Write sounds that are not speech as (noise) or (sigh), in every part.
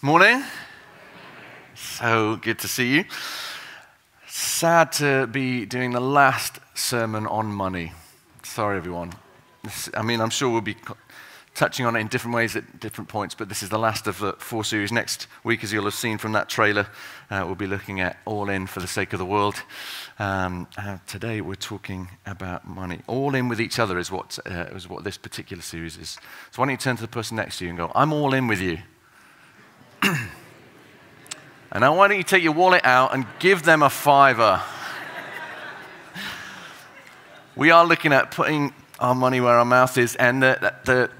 Morning. So good to see you. Sad to be doing the last sermon on money. Sorry, everyone. I mean, I'm sure we'll be touching on it in different ways at different points, but this is the last of the four series. Next week, as you'll have seen from that trailer, uh, we'll be looking at All In for the Sake of the World. Um, today, we're talking about money. All in with each other is what, uh, is what this particular series is. So, why don't you turn to the person next to you and go, I'm all in with you. (clears throat) and now, why don't you take your wallet out and give them a fiver? we are looking at putting our money where our mouth is, and the, the,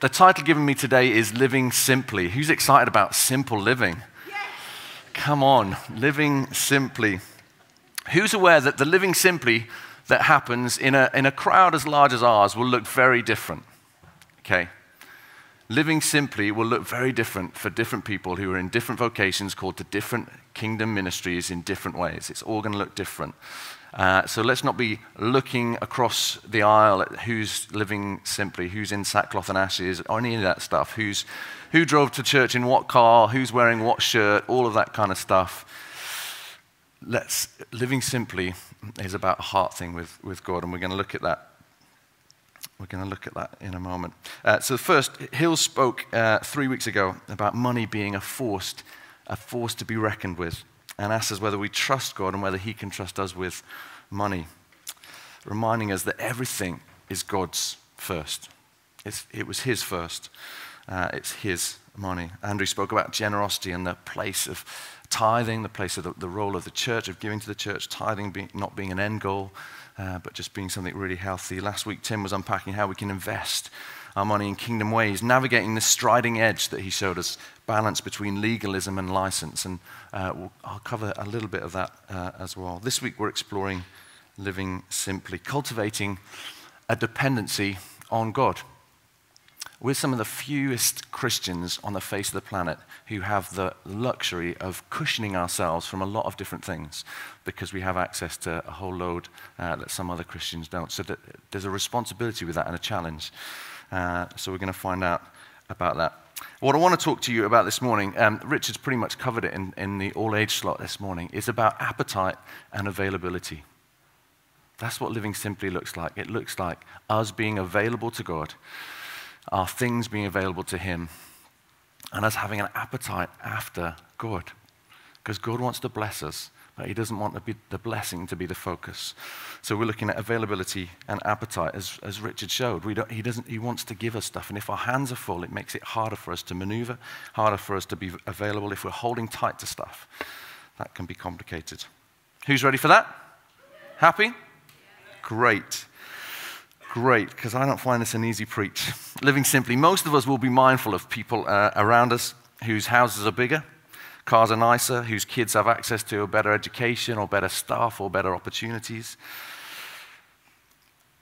the title given me today is Living Simply. Who's excited about simple living? Yes. Come on, living simply. Who's aware that the living simply that happens in a, in a crowd as large as ours will look very different? Okay. Living simply will look very different for different people who are in different vocations, called to different kingdom ministries in different ways. It's all going to look different. Uh, so let's not be looking across the aisle at who's living simply, who's in sackcloth and ashes, or any of that stuff, who's, who drove to church in what car, who's wearing what shirt, all of that kind of stuff. Let's, living simply is about a heart thing with, with God, and we're going to look at that. We're going to look at that in a moment. Uh, so first, Hill spoke uh, three weeks ago about money being a force, a force to be reckoned with and asks us whether we trust God and whether He can trust us with money, reminding us that everything is God's first. It's, it was His first. Uh, it's His money. Andrew spoke about generosity and the place of tithing, the place of the, the role of the church, of giving to the church, tithing not being an end goal, uh, but just being something really healthy. Last week, Tim was unpacking how we can invest our money in kingdom ways, navigating the striding edge that he showed us, balance between legalism and license. And uh, we'll, I'll cover a little bit of that uh, as well. This week, we're exploring living simply, cultivating a dependency on God. We're some of the fewest Christians on the face of the planet who have the luxury of cushioning ourselves from a lot of different things because we have access to a whole load uh, that some other Christians don't. So there's a responsibility with that and a challenge. Uh, so we're going to find out about that. What I want to talk to you about this morning, um, Richard's pretty much covered it in, in the all age slot this morning, is about appetite and availability. That's what living simply looks like. It looks like us being available to God, our things being available to Him, and us having an appetite after God. Because God wants to bless us, but He doesn't want the blessing to be the focus. So we're looking at availability and appetite, as, as Richard showed. he, doesn't, he wants to give us stuff, and if our hands are full, it makes it harder for us to maneuver, harder for us to be available. If we're holding tight to stuff, that can be complicated. Who's ready for that? Happy? Great. Great, because I don't find this an easy preach. (laughs) Living simply, most of us will be mindful of people uh, around us whose houses are bigger, cars are nicer, whose kids have access to a better education or better staff or better opportunities.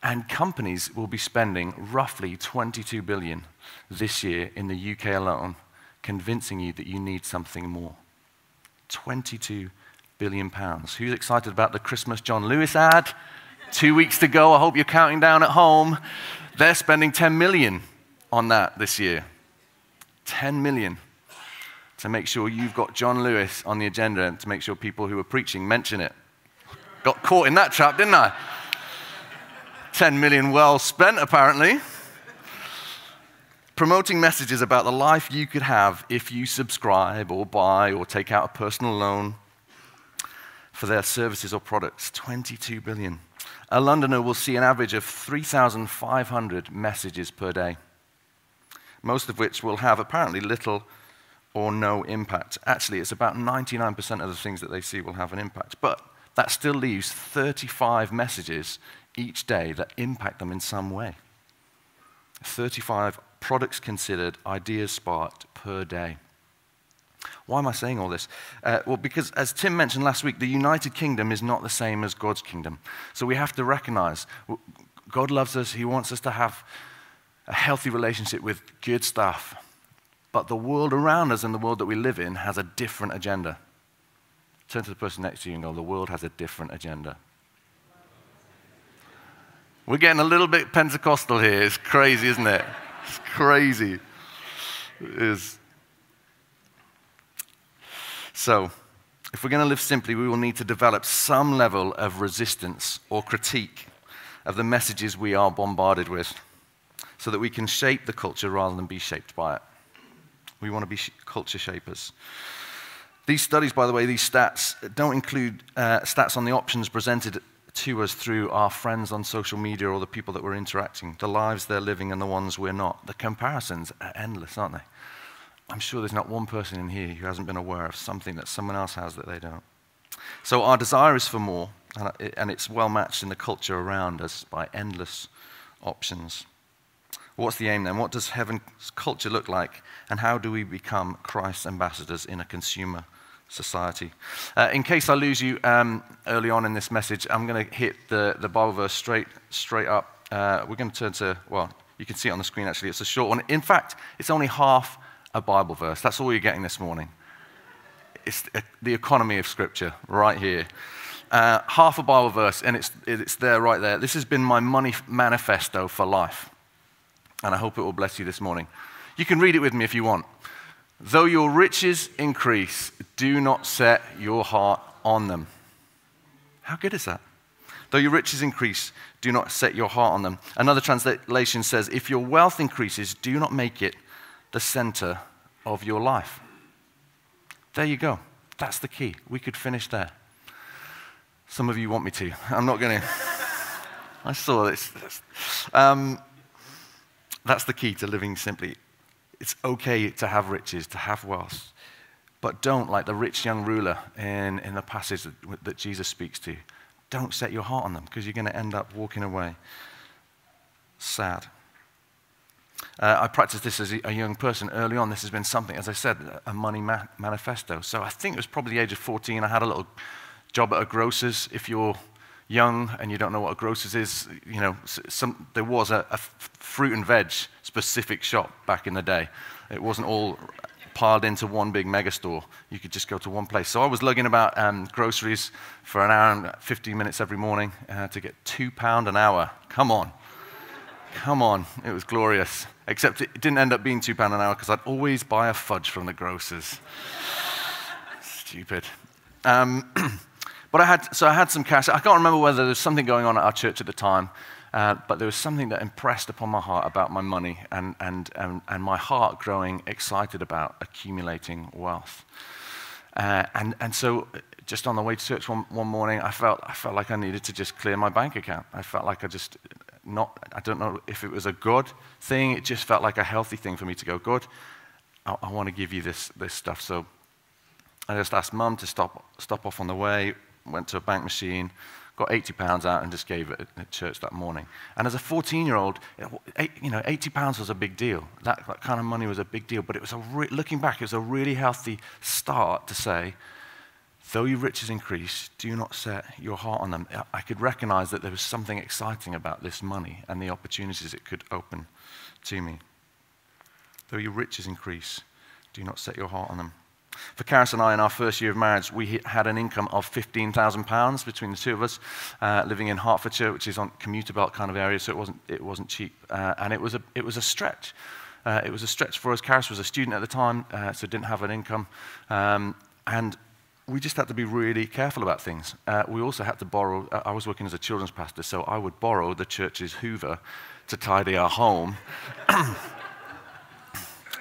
And companies will be spending roughly 22 billion this year in the UK alone, convincing you that you need something more. 22 billion pounds. Who's excited about the Christmas John Lewis ad? Two weeks to go. I hope you're counting down at home. They're spending 10 million on that this year. 10 million to make sure you've got John Lewis on the agenda and to make sure people who are preaching mention it. Got caught in that trap, didn't I? 10 million well spent, apparently. Promoting messages about the life you could have if you subscribe or buy or take out a personal loan for their services or products. 22 billion. A Londoner will see an average of 3,500 messages per day, most of which will have apparently little or no impact. Actually, it's about 99% of the things that they see will have an impact. But that still leaves 35 messages each day that impact them in some way. 35 products considered, ideas sparked per day. Why am I saying all this? Uh, well, because as Tim mentioned last week, the United Kingdom is not the same as God's kingdom. So we have to recognize God loves us, He wants us to have a healthy relationship with good stuff but the world around us and the world that we live in has a different agenda. Turn to the person next to you and go, The world has a different agenda. We're getting a little bit Pentecostal here. It's crazy, isn't it? It's crazy. It is. So, if we're going to live simply, we will need to develop some level of resistance or critique of the messages we are bombarded with so that we can shape the culture rather than be shaped by it. We want to be sh- culture shapers. These studies, by the way, these stats don't include uh, stats on the options presented to us through our friends on social media or the people that we're interacting, the lives they're living and the ones we're not. The comparisons are endless, aren't they? I'm sure there's not one person in here who hasn't been aware of something that someone else has that they don't. So our desire is for more, and it's well matched in the culture around us by endless options. What's the aim then? What does heaven's culture look like? And how do we become Christ's ambassadors in a consumer society? Uh, in case I lose you um, early on in this message, I'm going to hit the, the Bible verse straight, straight up. Uh, we're going to turn to, well, you can see it on the screen actually. It's a short one. In fact, it's only half a Bible verse. That's all you're getting this morning. It's the economy of Scripture right here. Uh, half a Bible verse, and it's, it's there right there. This has been my money manifesto for life and I hope it will bless you this morning. You can read it with me if you want. Though your riches increase, do not set your heart on them. How good is that? Though your riches increase, do not set your heart on them. Another translation says, If your wealth increases, do not make it the center of your life. There you go. That's the key. We could finish there. Some of you want me to. I'm not going (laughs) to. I saw this. Um, that's the key to living simply. It's okay to have riches, to have wealth, but don't, like the rich young ruler in, in the passage that, that Jesus speaks to, don't set your heart on them because you're going to end up walking away sad. Uh, I practiced this as a young person early on. This has been something, as I said, a money ma- manifesto. So I think it was probably the age of 14. I had a little job at a grocer's. If you're young and you don't know what a grocer's is, you know, some, there was a, a fruit and veg specific shop back in the day. It wasn't all piled into one big mega store. You could just go to one place. So I was lugging about um, groceries for an hour and 15 minutes every morning uh, to get two pound an hour. Come on. Come on. It was glorious. Except it didn't end up being two pound an hour because I'd always buy a fudge from the grocers. Stupid. Um, (clears throat) But I had, so I had some cash. I can't remember whether there was something going on at our church at the time, uh, but there was something that impressed upon my heart about my money and, and, and, and my heart growing excited about accumulating wealth. Uh, and, and so just on the way to church one, one morning, I felt, I felt like I needed to just clear my bank account. I felt like I just not, I don't know if it was a good thing, it just felt like a healthy thing for me to go, God, I, I want to give you this, this stuff. So I just asked mum to stop, stop off on the way, went to a bank machine, got 80 pounds out and just gave it at church that morning. And as a 14 year old, you know, 80 pounds was a big deal. That, that, kind of money was a big deal. But it was a re- looking back, it was a really healthy start to say, though your riches increase, do not set your heart on them. I could recognize that there was something exciting about this money and the opportunities it could open to me. Though your riches increase, do not set your heart on them. For Karis and I, in our first year of marriage, we had an income of £15,000 between the two of us, uh, living in Hertfordshire, which is on commuter belt kind of area, so it wasn't, it wasn't cheap. Uh, and it was, a, it was a stretch. Uh, it was a stretch for us. Karis was a student at the time, uh, so didn't have an income. Um, and we just had to be really careful about things. Uh, we also had to borrow, uh, I was working as a children's pastor, so I would borrow the church's Hoover to tidy our home. (coughs)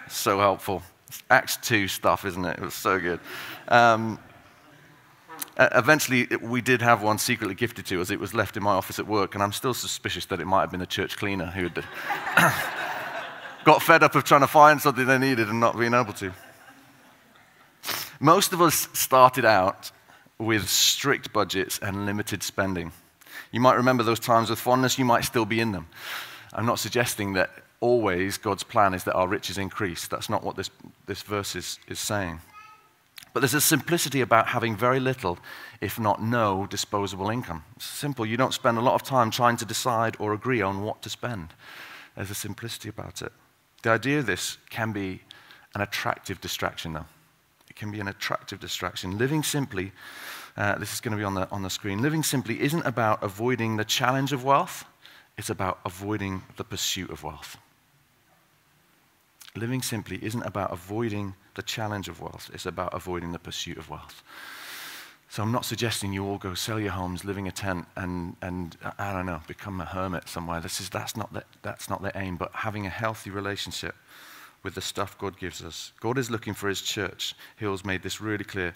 so helpful. Acts 2 stuff, isn't it? It was so good. Um, eventually, we did have one secretly gifted to us. It was left in my office at work, and I'm still suspicious that it might have been the church cleaner who had (coughs) got fed up of trying to find something they needed and not being able to. Most of us started out with strict budgets and limited spending. You might remember those times with fondness, you might still be in them. I'm not suggesting that always God's plan is that our riches increase. That's not what this, this verse is, is saying. But there's a simplicity about having very little, if not no, disposable income. It's simple. You don't spend a lot of time trying to decide or agree on what to spend. There's a simplicity about it. The idea of this can be an attractive distraction, though. It can be an attractive distraction. Living simply, uh, this is going to be on the, on the screen, living simply isn't about avoiding the challenge of wealth, it's about avoiding the pursuit of wealth. Living simply isn't about avoiding the challenge of wealth, it's about avoiding the pursuit of wealth. So I'm not suggesting you all go sell your homes, live in a tent, and, and I don't know, become a hermit somewhere. This is, that's, not the, that's not the aim, but having a healthy relationship with the stuff God gives us. God is looking for his church. Hill's made this really clear.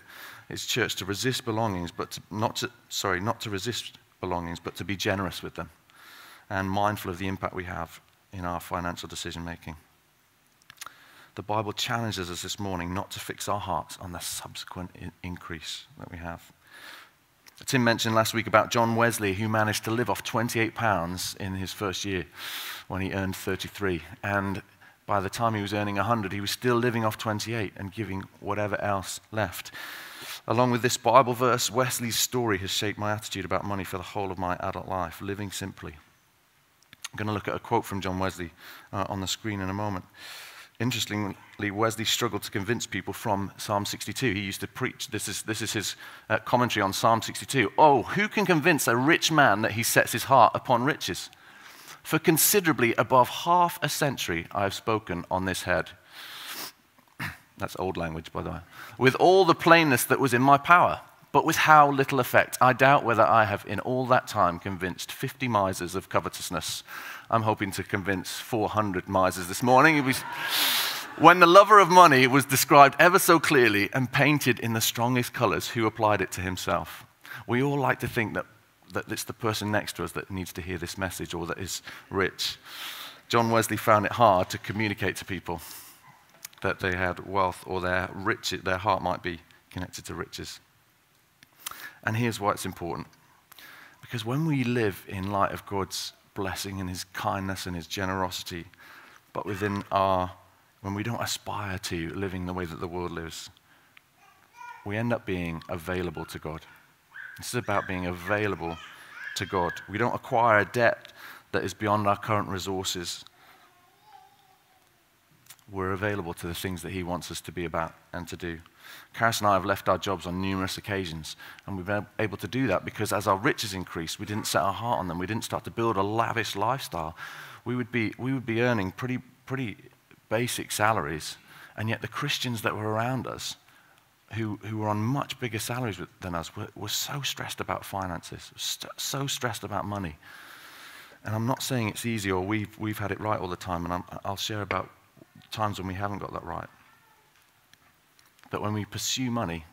His church to resist belongings, but to, not to, sorry, not to resist belongings, but to be generous with them and mindful of the impact we have in our financial decision making. The Bible challenges us this morning not to fix our hearts on the subsequent in- increase that we have. Tim mentioned last week about John Wesley, who managed to live off 28 pounds in his first year when he earned 33. And by the time he was earning 100, he was still living off 28 and giving whatever else left. Along with this Bible verse, Wesley's story has shaped my attitude about money for the whole of my adult life, living simply. I'm going to look at a quote from John Wesley uh, on the screen in a moment. Interestingly, Wesley struggled to convince people from Psalm 62. He used to preach, this is, this is his uh, commentary on Psalm 62. Oh, who can convince a rich man that he sets his heart upon riches? For considerably above half a century, I have spoken on this head. (clears throat) That's old language, by the way. With all the plainness that was in my power, but with how little effect. I doubt whether I have in all that time convinced 50 misers of covetousness I'm hoping to convince 400 misers this morning. Was, when the lover of money was described ever so clearly and painted in the strongest colors, who applied it to himself? We all like to think that, that it's the person next to us that needs to hear this message or that is rich. John Wesley found it hard to communicate to people that they had wealth or their, rich, their heart might be connected to riches. And here's why it's important. Because when we live in light of God's blessing and his kindness and his generosity, but within our, when we don't aspire to living the way that the world lives, we end up being available to God. This is about being available to God. We don't acquire a debt that is beyond our current resources. We're available to the things that He wants us to be about and to do. Karis and I have left our jobs on numerous occasions, and we've been able to do that because as our riches increased, we didn't set our heart on them. We didn't start to build a lavish lifestyle. We would be, we would be earning pretty, pretty basic salaries, and yet the Christians that were around us, who, who were on much bigger salaries than us, were, were so stressed about finances, st- so stressed about money. And I'm not saying it's easy or we've, we've had it right all the time, and i I'll share about times when we haven't got that right. But when we pursue money,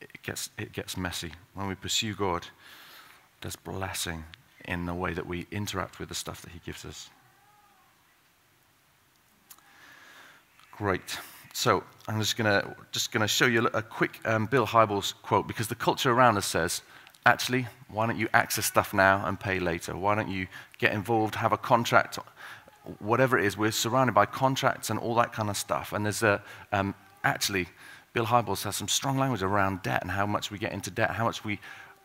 it gets, it gets messy. When we pursue God, there's blessing in the way that we interact with the stuff that He gives us. Great. So I'm just going to just to show you a quick um, Bill Hybels quote because the culture around us says, actually, why don't you access stuff now and pay later? Why don't you get involved, have a contract, whatever it is? We're surrounded by contracts and all that kind of stuff. And there's a um, actually Bill Hybels has some strong language around debt and how much we get into debt, how much we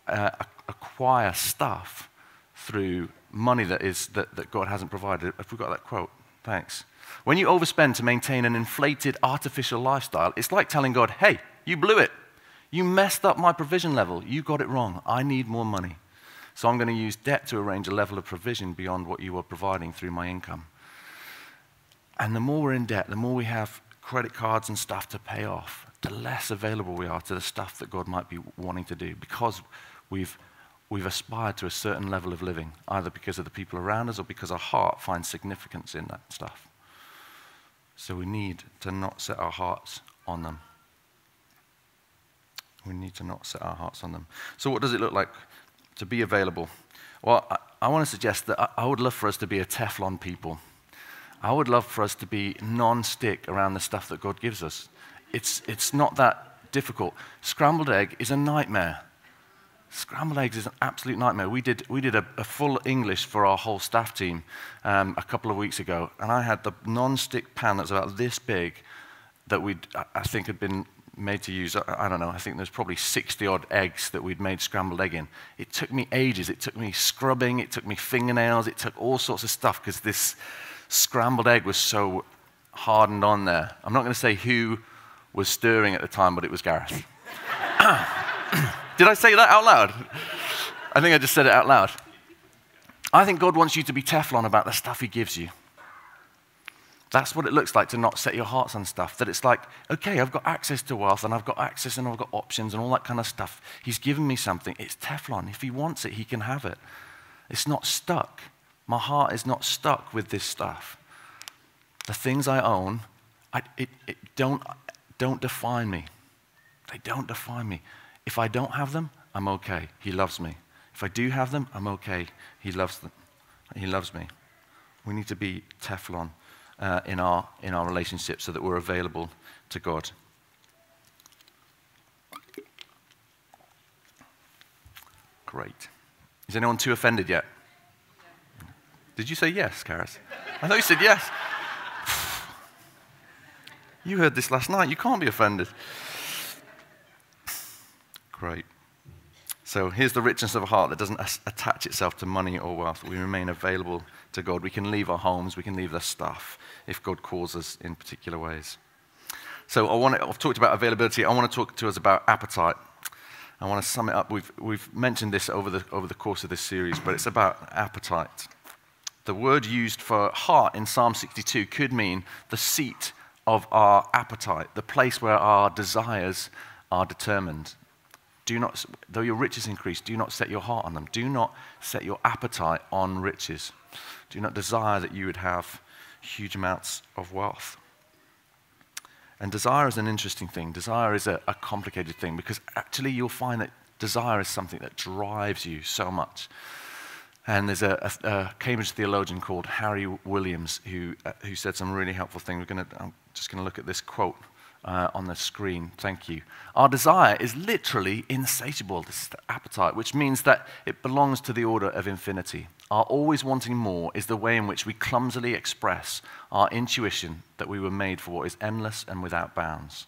uh, acquire stuff through money that, is, that, that God hasn't provided. Have we got that quote? Thanks. When you overspend to maintain an inflated artificial lifestyle, it's like telling God, hey, you blew it. You messed up my provision level. You got it wrong. I need more money. So I'm going to use debt to arrange a level of provision beyond what you are providing through my income. And the more we're in debt, the more we have credit cards and stuff to pay off, the less available we are to the stuff that God might be wanting to do because we've, we've aspired to a certain level of living, either because of the people around us or because our heart finds significance in that stuff. So we need to not set our hearts on them. We need to not set our hearts on them. So, what does it look like to be available? Well, I, I want to suggest that I, I would love for us to be a Teflon people. I would love for us to be non stick around the stuff that God gives us it's, it's not that difficult. Scrambled egg is a nightmare. Scrambled eggs is an absolute nightmare. We did, we did a, a full English for our whole staff team um, a couple of weeks ago, and I had the non-stick pan that's about this big that we I think had been made to use. I, I don't know. I think there's probably 60 odd eggs that we'd made scrambled egg in. It took me ages. It took me scrubbing. It took me fingernails. It took all sorts of stuff because this scrambled egg was so hardened on there. I'm not going to say who was stirring at the time, but it was Gareth. Did I say that out loud? I think I just said it out loud. I think God wants you to be Teflon about the stuff He gives you. That's what it looks like to not set your hearts on stuff. That it's like, okay, I've got access to wealth and I've got access and I've got options and all that kind of stuff. He's given me something. It's Teflon. If he wants it, he can have it. It's not stuck. My heart is not stuck with this stuff. The things I own, I, it, it don't, don't define me. They don't define me. If I don't have them, I'm okay. He loves me. If I do have them, I'm okay. He loves them. He loves me. We need to be Teflon uh, in, our, in our relationship so that we're available to God. Great. Is anyone too offended yet? Did you say yes, Karis? I thought you said yes. (sighs) You heard this last night. You can't be offended. Great. So here's the richness of a heart that doesn't attach itself to money or wealth. We remain available to God. We can leave our homes, we can leave the stuff if God calls us in particular ways. So I want to, I've talked about availability. I want to talk to us about appetite. I want to sum it up. We've, we've mentioned this over the, over the course of this series, but it's about appetite. The word used for heart in Psalm 62 could mean the seat of our appetite, the place where our desires are determined. Do not, though your riches increase, do not set your heart on them. Do not set your appetite on riches. Do not desire that you would have huge amounts of wealth. And desire is an interesting thing. Desire is a, a complicated thing because actually you'll find that desire is something that drives you so much. And there's a, a, a, Cambridge theologian called Harry Williams who, uh, who said some really helpful things. We're gonna, I'm just going to look at this quote uh, on the screen. Thank you. Our desire is literally insatiable, this appetite, which means that it belongs to the order of infinity. Our always wanting more is the way in which we clumsily express our intuition that we were made for what is endless and without bounds.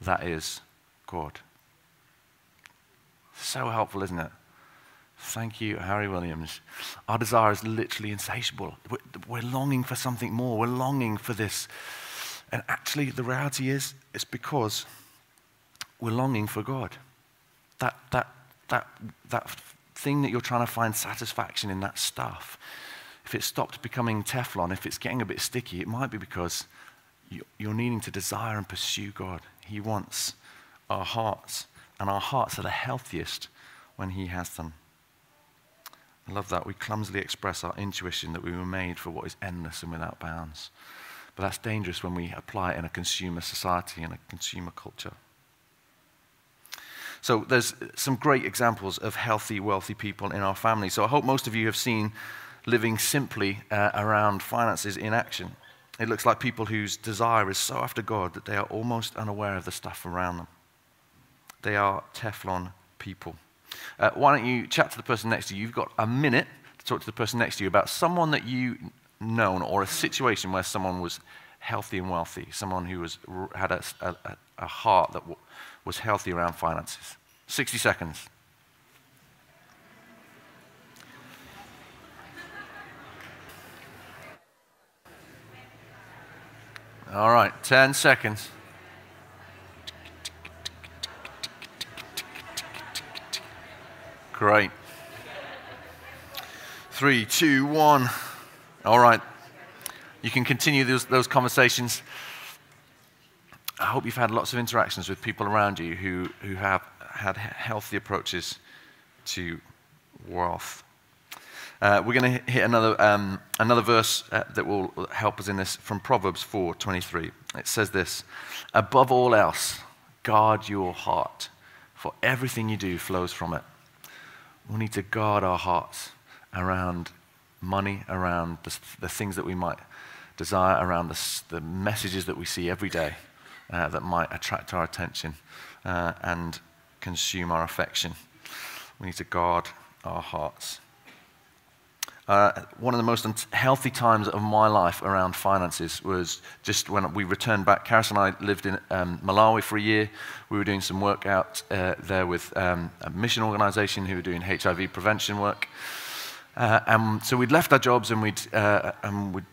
That is God. So helpful, isn't it? Thank you, Harry Williams. Our desire is literally insatiable. We're, longing for something more. We're longing for this. And actually, the reality is, it's because we're longing for God. That, that, that, that thing that you're trying to find satisfaction in, that stuff, if it stopped becoming Teflon, if it's getting a bit sticky, it might be because you're needing to desire and pursue God. He wants our hearts, and our hearts are the healthiest when He has them. I love that. We clumsily express our intuition that we were made for what is endless and without bounds. But that's dangerous when we apply it in a consumer society and a consumer culture. So there's some great examples of healthy, wealthy people in our family. So I hope most of you have seen living simply uh, around finances in action. It looks like people whose desire is so after God that they are almost unaware of the stuff around them. They are Teflon people. Uh, why don't you chat to the person next to you? You've got a minute to talk to the person next to you about someone that you known or a situation where someone was healthy and wealthy, someone who was, had a, a, a heart that w- was healthy around finances. 60 seconds. All right, 10 seconds. Great. Three, two, one. All right. You can continue those, those conversations. I hope you've had lots of interactions with people around you who, who have had healthy approaches to wealth. Uh, we're going to hit another, um, another verse uh, that will help us in this from Proverbs 4:23. It says this: "Above all else, guard your heart, for everything you do flows from it." We need to guard our hearts around money, around the, the things that we might desire, around the, the messages that we see every day uh, that might attract our attention uh, and consume our affection. We need to guard our hearts. Uh, one of the most healthy times of my life around finances was just when we returned back. Karis and I lived in um, Malawi for a year. We were doing some work out uh, there with um, a mission organization who were doing HIV prevention work. Uh, and so we'd left our jobs and we'd, uh, and we'd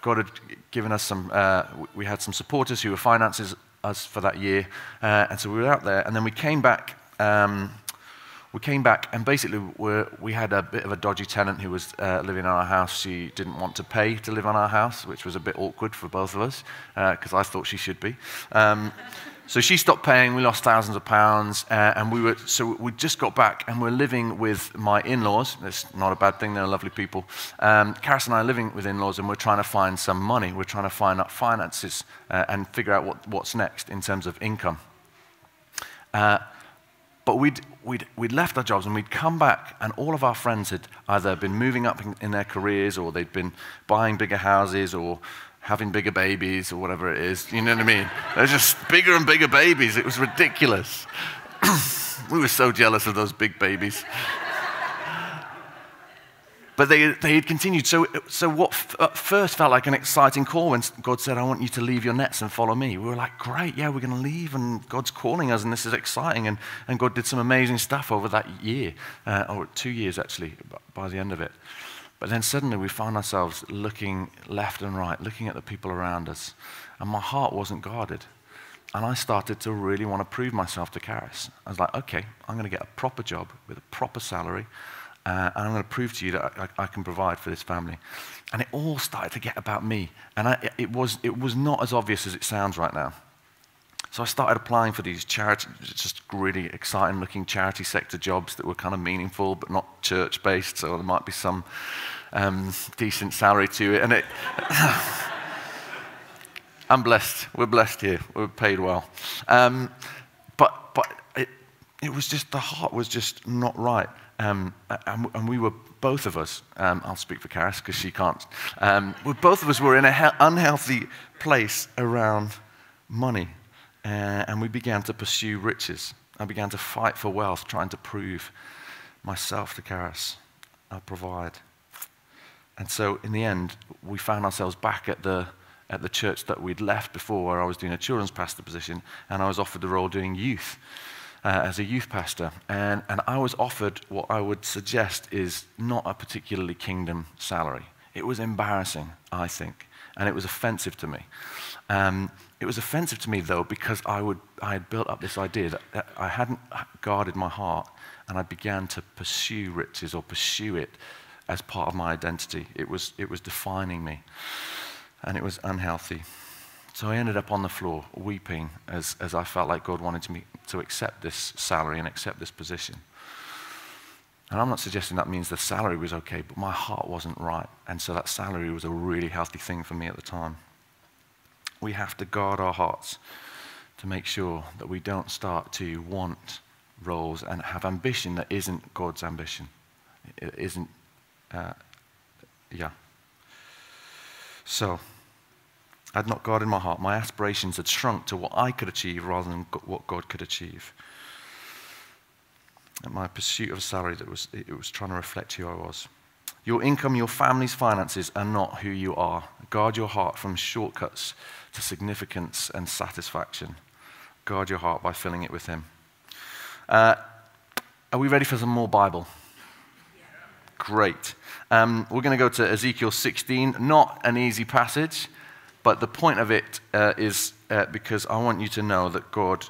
God had given us some, uh, we had some supporters who were financing us for that year. Uh, and so we were out there. And then we came back um, we came back, and basically we had a bit of a dodgy tenant who was uh, living in our house. She didn't want to pay to live on our house, which was a bit awkward for both of us, because uh, I thought she should be. Um, so she stopped paying. We lost thousands of pounds, uh, and we were so we just got back, and we're living with my in-laws. It's not a bad thing; they're lovely people. Um, Karis and I are living with in-laws, and we're trying to find some money. We're trying to find out finances uh, and figure out what, what's next in terms of income. Uh, but we'd, we'd, we'd left our jobs and we'd come back, and all of our friends had either been moving up in, in their careers or they'd been buying bigger houses or having bigger babies or whatever it is. You know what I mean? They're just bigger and bigger babies. It was ridiculous. (clears throat) we were so jealous of those big babies. But they, they had continued. So, so what f- first felt like an exciting call when God said, I want you to leave your nets and follow me. We were like, great, yeah, we're going to leave, and God's calling us, and this is exciting. And, and God did some amazing stuff over that year, uh, or two years actually, by the end of it. But then suddenly we found ourselves looking left and right, looking at the people around us, and my heart wasn't guarded. And I started to really want to prove myself to Karis. I was like, okay, I'm going to get a proper job with a proper salary. Uh, and I'm going to prove to you that I, I, can provide for this family. And it all started to get about me. And I, it, was, it was not as obvious as it sounds right now. So I started applying for these charity, just really exciting looking charity sector jobs that were kind of meaningful but not church based. So there might be some um, decent salary to it. And it, (sighs) I'm blessed. We're blessed here. We're paid well. Um, but but it, it was just, the heart was just not right. Um, and, and, we were both of us, um, I'll speak for Karis because she can't, um, both of us were in an he- unhealthy place around money. Uh, and we began to pursue riches. I began to fight for wealth, trying to prove myself to Karis. I provide. And so in the end, we found ourselves back at the, at the church that we'd left before, where I was doing a children's pastor position, and I was offered the role doing youth uh, as a youth pastor. And, and I was offered what I would suggest is not a particularly kingdom salary. It was embarrassing, I think, and it was offensive to me. Um, it was offensive to me, though, because I, would, I had built up this idea that, I hadn't guarded my heart, and I began to pursue riches or pursue it as part of my identity. It was, it was defining me, and it was unhealthy. So I ended up on the floor weeping as, as I felt like God wanted me to accept this salary and accept this position. And I'm not suggesting that means the salary was okay, but my heart wasn't right. And so that salary was a really healthy thing for me at the time. We have to guard our hearts to make sure that we don't start to want roles and have ambition that isn't God's ambition. It isn't, uh, yeah. So, I had not guarded my heart. My aspirations had shrunk to what I could achieve rather than what God could achieve. And my pursuit of a salary that was, it was trying to reflect who I was. Your income, your family's finances are not who you are. Guard your heart from shortcuts to significance and satisfaction. Guard your heart by filling it with Him. Uh, are we ready for some more Bible? Great. Um, we're going to go to Ezekiel 16. Not an easy passage. But the point of it uh, is uh, because I want you to know that God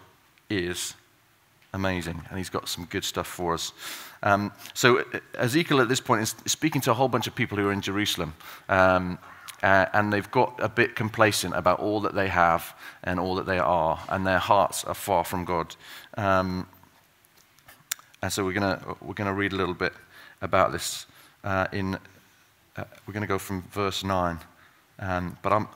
is amazing and he's got some good stuff for us. Um, so uh, Ezekiel at this point is speaking to a whole bunch of people who are in Jerusalem. Um, uh, and they've got a bit complacent about all that they have and all that they are, and their hearts are far from God. Um, and so we're going we're gonna read a little bit about this. Uh, in, uh, we're going to go from verse 9. Um, but I'm,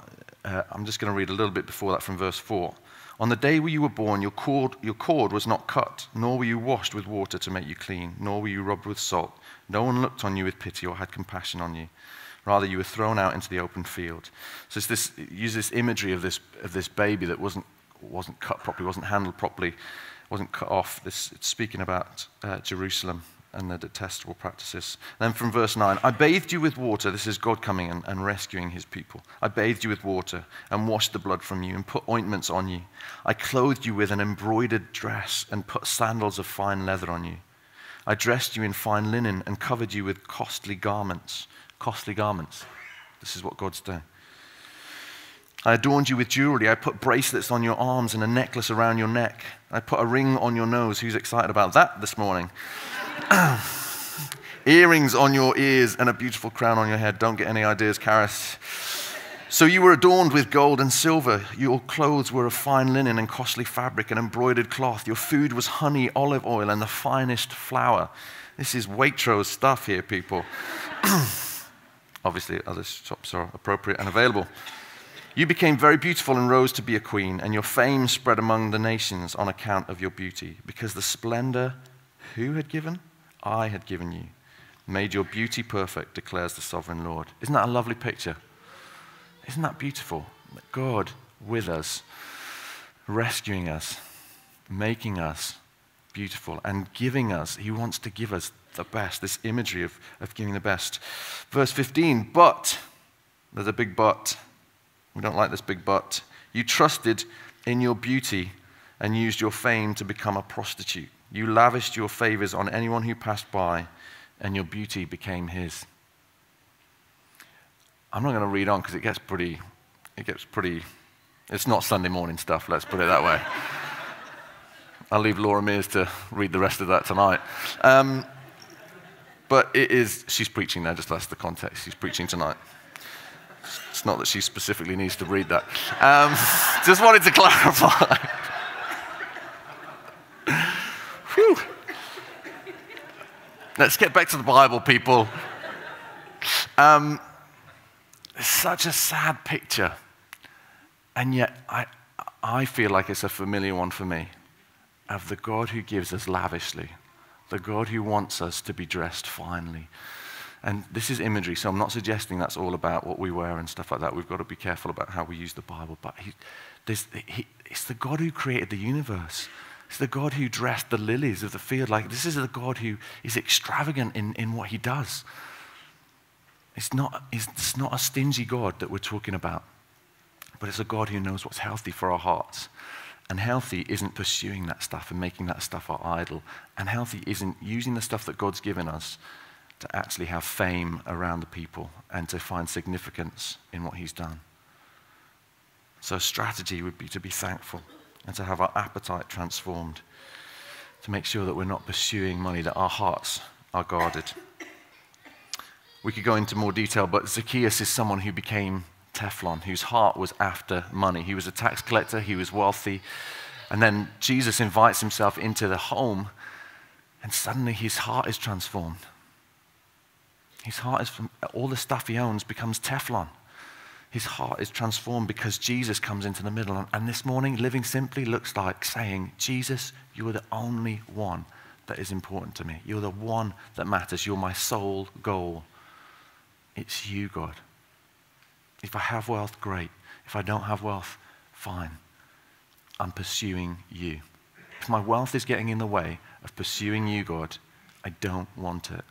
uh, I'm just going to read a little bit before that from verse 4. On the day when you were born, your cord, your cord was not cut, nor were you washed with water to make you clean, nor were you rubbed with salt. No one looked on you with pity or had compassion on you. Rather, you were thrown out into the open field. So it's this, use this imagery of this, of this baby that wasn't, wasn't cut properly, wasn't handled properly, wasn't cut off. This, it's speaking about uh, Jerusalem and the detestable practices. Then from verse 9 I bathed you with water. This is God coming and, and, rescuing his people. I bathed you with water and washed the blood from you and put ointments on you. I clothed you with an embroidered dress and put sandals of fine leather on you. I dressed you in fine linen and covered you with costly garments. Costly garments. This is what God's doing. I adorned you with jewelry. I put bracelets on your arms and a necklace around your neck. I put a ring on your nose. Who's excited about that this morning? (coughs) Earrings on your ears and a beautiful crown on your head. Don't get any ideas, Karis. So you were adorned with gold and silver. Your clothes were of fine linen and costly fabric and embroidered cloth. Your food was honey, olive oil, and the finest flour. This is Waitrose stuff here, people. (coughs) Obviously, other shops are appropriate and available. You became very beautiful and rose to be a queen, and your fame spread among the nations on account of your beauty, because the splendor who had given? I had given you. Made your beauty perfect, declares the sovereign Lord. Isn't that a lovely picture? Isn't that beautiful? God with us, rescuing us, making us beautiful, and giving us. He wants to give us the best, this imagery of, of giving the best. Verse 15, but, there's a big but. We don't like this big but. You trusted in your beauty and used your fame to become a prostitute. You lavished your favors on anyone who passed by, and your beauty became his. I'm not going to read on because it gets pretty, it gets pretty, it's not Sunday morning stuff, let's put it that way. (laughs) I'll leave Laura Mears to read the rest of that tonight. Um, but it is, she's preaching there, just that's the context. She's preaching tonight. It's not that she specifically needs to read that. Um, (laughs) just wanted to clarify. (laughs) Whew. Let's get back to the Bible, people. Um, it's such a sad picture. And yet, I, I feel like it's a familiar one for me of the God who gives us lavishly, the God who wants us to be dressed finely, and this is imagery, so I'm not suggesting that's all about what we wear and stuff like that. We've got to be careful about how we use the Bible. But he, he, it's the God who created the universe. It's the God who dressed the lilies of the field. Like, this is the God who is extravagant in, in what he does. It's not, it's not a stingy God that we're talking about, but it's a God who knows what's healthy for our hearts. And healthy isn't pursuing that stuff and making that stuff our idol. And healthy isn't using the stuff that God's given us to actually have fame around the people and to find significance in what he's done. So, strategy would be to be thankful and to have our appetite transformed, to make sure that we're not pursuing money, that our hearts are guarded. We could go into more detail, but Zacchaeus is someone who became Teflon, whose heart was after money. He was a tax collector, he was wealthy. And then Jesus invites himself into the home, and suddenly his heart is transformed. His heart is from all the stuff he owns becomes Teflon. His heart is transformed because Jesus comes into the middle. And this morning, living simply looks like saying, Jesus, you are the only one that is important to me. You're the one that matters. You're my sole goal. It's you, God. If I have wealth, great. If I don't have wealth, fine. I'm pursuing you. If my wealth is getting in the way of pursuing you, God, I don't want it.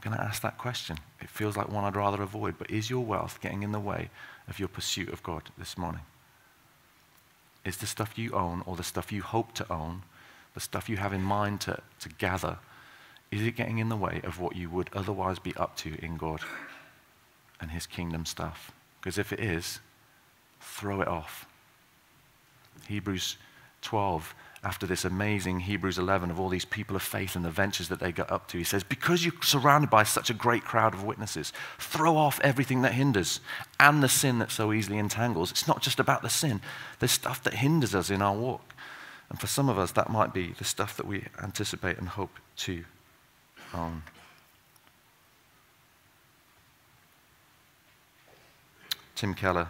Going to ask that question. It feels like one I'd rather avoid, but is your wealth getting in the way of your pursuit of God this morning? Is the stuff you own or the stuff you hope to own, the stuff you have in mind to, to gather, is it getting in the way of what you would otherwise be up to in God and His kingdom stuff? Because if it is, throw it off. Hebrews 12 after this amazing Hebrews 11 of all these people of faith and the ventures that they got up to. He says, Because you're surrounded by such a great crowd of witnesses, throw off everything that hinders and the sin that so easily entangles. It's not just about the sin, there's stuff that hinders us in our walk. And for some of us, that might be the stuff that we anticipate and hope to own. Tim Keller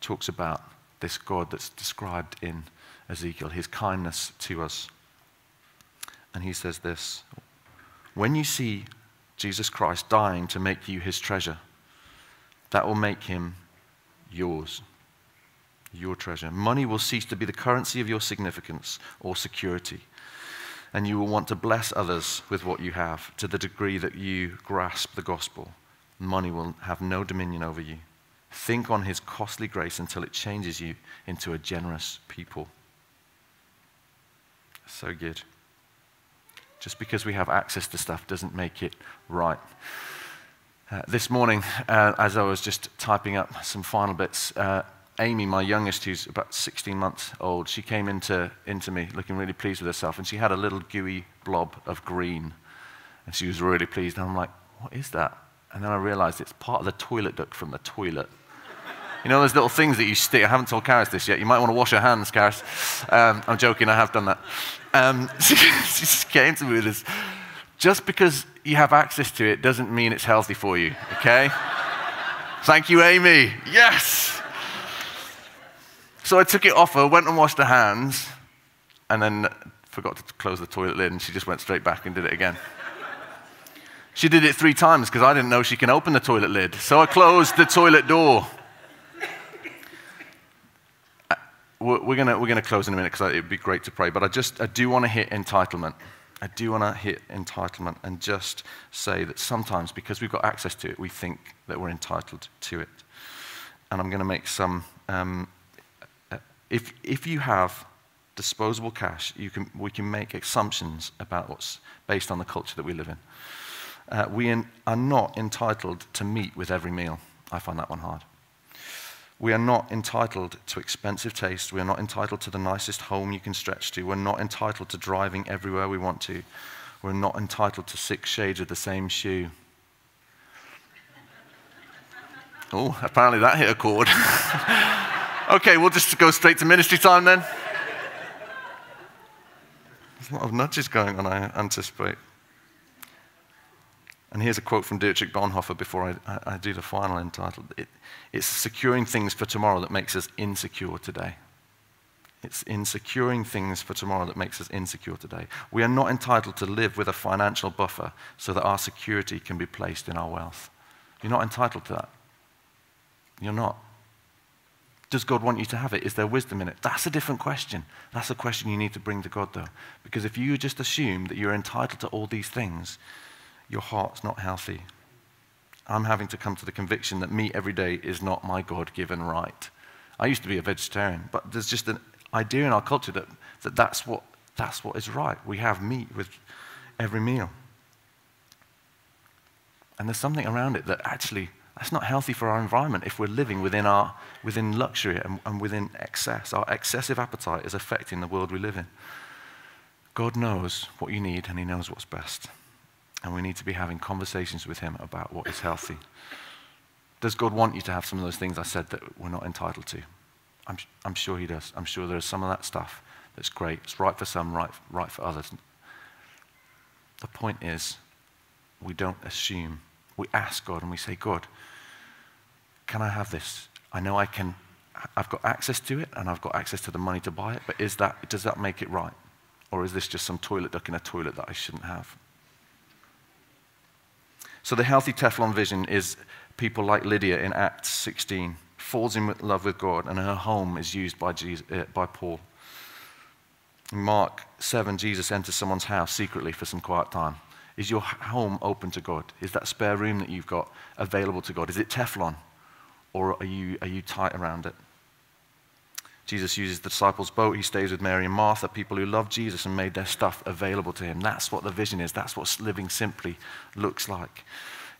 talks about this God that's described in Ezekiel, his kindness to us. And he says this When you see Jesus Christ dying to make you his treasure, that will make him yours, your treasure. Money will cease to be the currency of your significance or security. And you will want to bless others with what you have to the degree that you grasp the gospel. Money will have no dominion over you. Think on his costly grace until it changes you into a generous people. So good. Just because we have access to stuff doesn't make it right. Uh, this morning, uh, as I was just typing up some final bits, uh, Amy, my youngest, who's about 16 months old, she came into, into me looking really pleased with herself, and she had a little gooey blob of green. And she was really pleased. And I'm like, what is that? And then I realized it's part of the toilet duck from the toilet. You know those little things that you stick? I haven't told Karis this yet. You might want to wash your hands, Karis. Um, I'm joking, I have done that. Um, (laughs) she, just came to me with this. Just because you have access to it doesn't mean it's healthy for you, okay? Thank you, Amy. Yes! So I took it off her, went and washed her hands, and then forgot to close the toilet lid, and she just went straight back and did it again. She did it three times because I didn't know she can open the toilet lid. So I closed the toilet door. We're going we're gonna close in a minute because it would be great to pray, but I just I do want to hit entitlement. I do want to hit entitlement and just say that sometimes because we've got access to it, we think that we're entitled to it. And I'm going to make some. Um, if, if you have disposable cash, you can, we can make assumptions about what's based on the culture that we live in. Uh, we in, are not entitled to meat with every meal. I find that one hard. We are not entitled to expensive taste. We are not entitled to the nicest home you can stretch to. We're not entitled to driving everywhere we want to. We're not entitled to six shades of the same shoe. (laughs) Oh, apparently that hit a chord. (laughs) okay, we'll just go straight to ministry time then. There's a lot of nudges going on, I anticipate. And here's a quote from Dietrich Bonhoeffer before I, I, I do the final entitled. It, it's securing things for tomorrow that makes us insecure today. It's in securing things for tomorrow that makes us insecure today. We are not entitled to live with a financial buffer so that our security can be placed in our wealth. You're not entitled to that. You're not. Does God want you to have it? Is there wisdom in it? That's a different question. That's a question you need to bring to God, though. Because if you just assume that you're entitled to all these things, your heart's not healthy. I'm having to come to the conviction that meat every day is not my God given right. I used to be a vegetarian, but there's just an idea in our culture that, that that's, what, that's what is right. We have meat with every meal. And there's something around it that actually that's not healthy for our environment if we're living within, our, within luxury and, and within excess. Our excessive appetite is affecting the world we live in. God knows what you need and He knows what's best. And we need to be having conversations with Him about what is healthy. Does God want you to have some of those things I said that we're not entitled to? I'm, I'm sure He does. I'm sure there's some of that stuff that's great. It's right for some, right, right for others. The point is, we don't assume. We ask God and we say, God, can I have this? I know I can, I've got access to it and I've got access to the money to buy it, but is that, does that make it right? Or is this just some toilet duck in a toilet that I shouldn't have? So the healthy Teflon vision is people like Lydia in Acts 16 falls in love with God, and her home is used by, Jesus, uh, by Paul. In Mark 7, Jesus enters someone's house secretly for some quiet time. Is your home open to God? Is that spare room that you've got available to God? Is it Teflon? Or are you, are you tight around it? Jesus uses the disciples' boat. He stays with Mary and Martha, people who love Jesus and made their stuff available to him. That's what the vision is. That's what living simply looks like.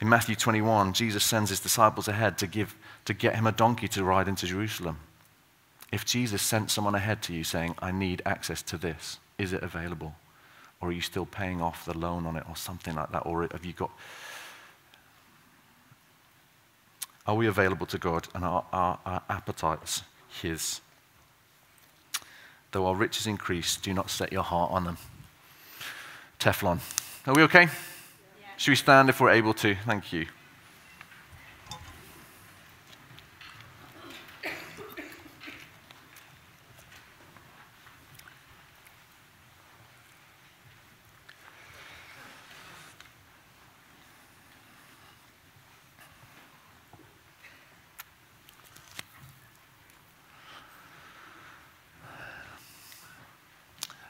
In Matthew 21, Jesus sends his disciples ahead to, give, to get him a donkey to ride into Jerusalem. If Jesus sent someone ahead to you saying, I need access to this, is it available? Or are you still paying off the loan on it or something like that? Or have you got. Are we available to God and are our appetites His? Though our riches increase, do not set your heart on them. Teflon. Are we okay? Yeah. Should we stand if we're able to? Thank you.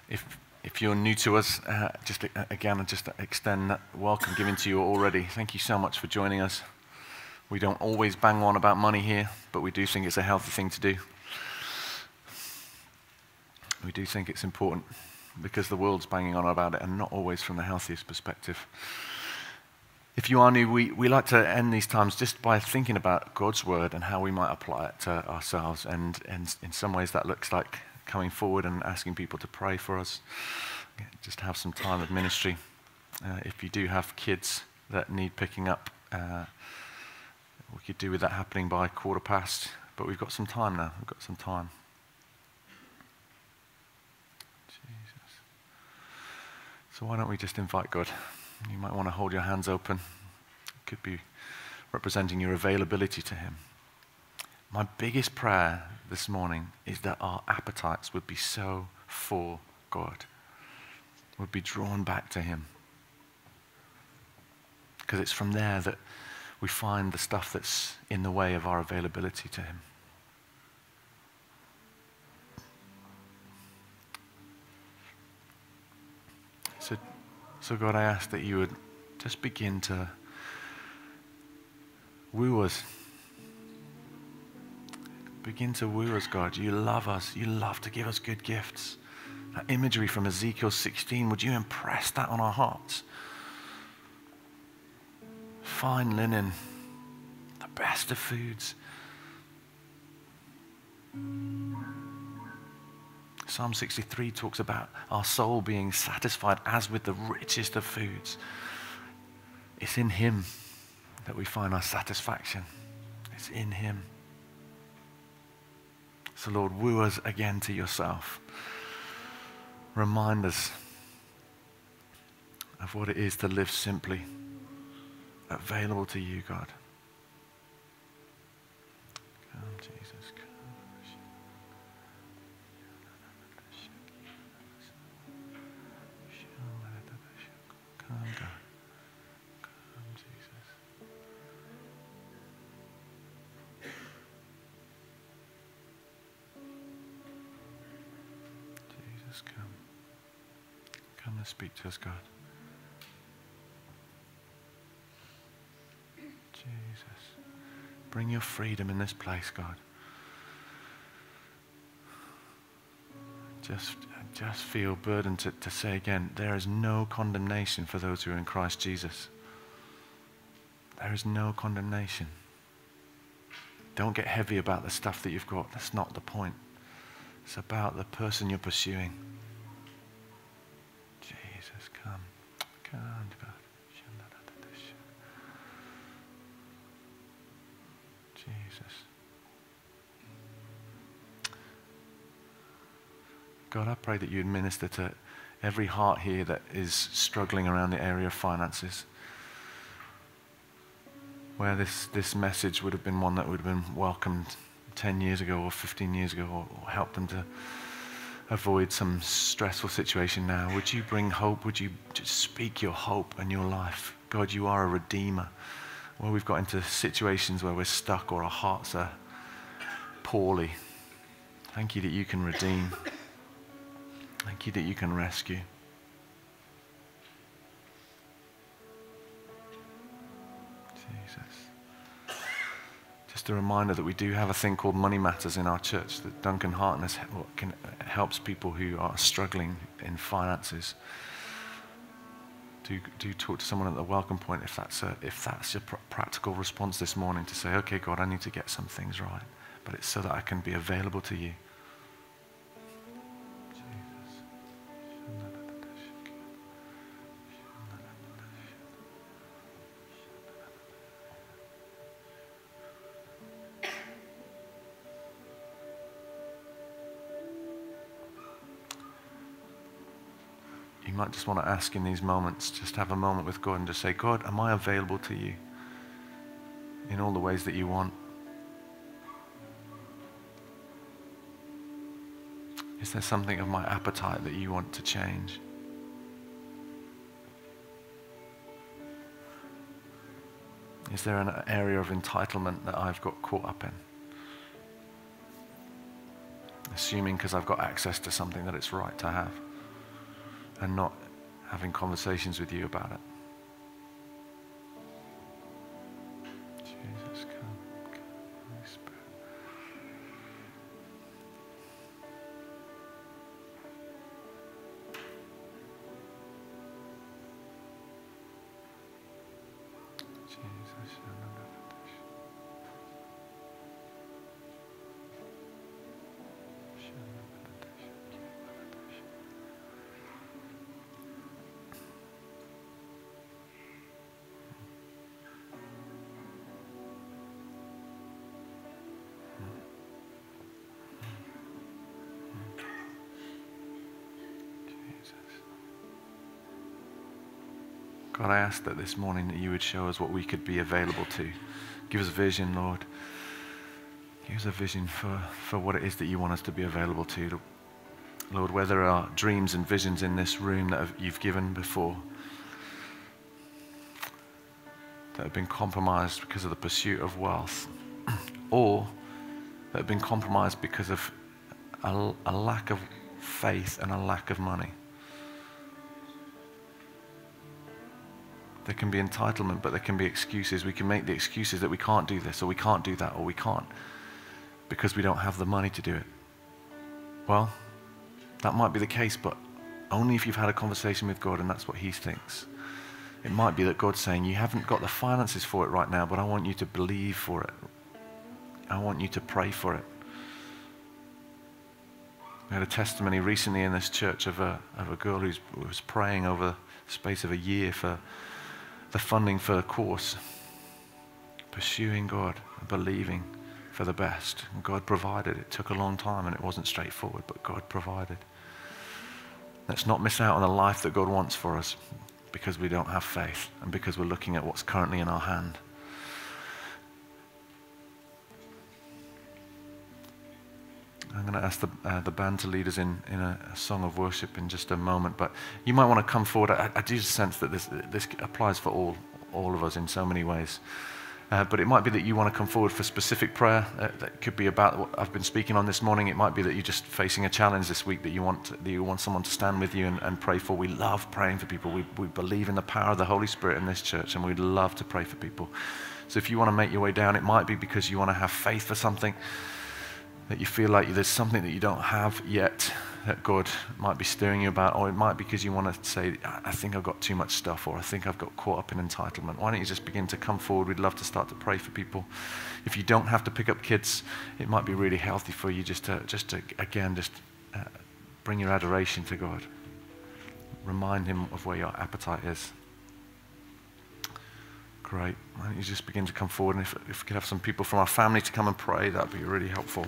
If, if you're new to us, uh, just uh, again, just extend that welcome given to you already. Thank you so much for joining us. We don't always bang on about money here, but we do think it's a healthy thing to do. We do think it's important because the world's banging on about it and not always from the healthiest perspective. If you are new, we, we like to end these times just by thinking about God's word and how we might apply it to ourselves. And, and in some ways, that looks like coming forward and asking people to pray for us, just have some time of ministry. Uh, if you do have kids that need picking up, uh, we could do with that happening by quarter past, but we've got some time now. We've got some time. Jesus. So why don't we just invite God? You might want to hold your hands open. It could be representing your availability to Him. My biggest prayer this morning is that our appetites would be so for God, would be drawn back to Him. Because it's from there that we find the stuff that's in the way of our availability to Him. So so, God, I ask that you would just begin to woo us. Begin to woo us, God. You love us. You love to give us good gifts. That imagery from Ezekiel 16, would you impress that on our hearts? Fine linen, the best of foods. Psalm 63 talks about our soul being satisfied as with the richest of foods. It's in Him that we find our satisfaction. It's in Him. So, Lord, woo us again to yourself. Remind us of what it is to live simply, available to you, God. Come, Jesus. Come. Come, God. Speak to us, God. Jesus. Bring your freedom in this place, God. Just just feel burdened to, to say again there is no condemnation for those who are in Christ Jesus. There is no condemnation. Don't get heavy about the stuff that you've got. That's not the point. It's about the person you're pursuing. Jesus. God, I pray that you'd minister to every heart here that is struggling around the area of finances. Where this, this message would have been one that would have been welcomed 10 years ago or 15 years ago or, or helped them to avoid some stressful situation now. Would you bring hope? Would you just speak your hope and your life? God, you are a redeemer. Where we've got into situations where we're stuck or our hearts are poorly. Thank you that you can redeem. Thank you that you can rescue. Just a reminder that we do have a thing called Money Matters in our church that Duncan Hartness can, helps people who are struggling in finances. Do, do talk to someone at the welcome point if that's, a, if that's your pr- practical response this morning to say, okay, God, I need to get some things right. But it's so that I can be available to you. Might just want to ask in these moments, just have a moment with God and just say, God, am I available to you in all the ways that you want? Is there something of my appetite that you want to change? Is there an area of entitlement that I've got caught up in? Assuming because I've got access to something that it's right to have and not having conversations with you about it. God, I ask that this morning that you would show us what we could be available to. Give us a vision, Lord. Give us a vision for, for what it is that you want us to be available to. Lord, where there are dreams and visions in this room that you've given before that have been compromised because of the pursuit of wealth, (clears throat) or that have been compromised because of a, a lack of faith and a lack of money. There can be entitlement, but there can be excuses. We can make the excuses that we can't do this, or we can't do that, or we can't because we don't have the money to do it. Well, that might be the case, but only if you've had a conversation with God and that's what He thinks. It might be that God's saying, You haven't got the finances for it right now, but I want you to believe for it. I want you to pray for it. We had a testimony recently in this church of a, of a girl who was praying over the space of a year for the funding for the course, pursuing God, believing for the best. And God provided. It took a long time and it wasn't straightforward, but God provided. Let's not miss out on the life that God wants for us because we don't have faith and because we're looking at what's currently in our hand. I'm going to ask the, uh, the band to lead us in, in a, a, song of worship in just a moment, but you might want to come forward. I, I do sense that this, this applies for all, all of us in so many ways. Uh, but it might be that you want to come forward for specific prayer. Uh, that could be about what I've been speaking on this morning. It might be that you're just facing a challenge this week that you want, that you want someone to stand with you and, and pray for. We love praying for people. We, we believe in the power of the Holy Spirit in this church, and we'd love to pray for people. So if you want to make your way down, it might be because you want to have faith for something that you feel like there's something that you don't have yet that God might be stirring you about, or it might be because you want to say, I think I've got too much stuff, or I think I've got caught up in entitlement. Why don't you just begin to come forward? We'd love to start to pray for people. If you don't have to pick up kids, it might be really healthy for you just to, just to again, just uh, bring your adoration to God. Remind Him of where your appetite is. Great. Why don't you just begin to come forward? And if, if we could have some people from our family to come and pray, that would be really helpful.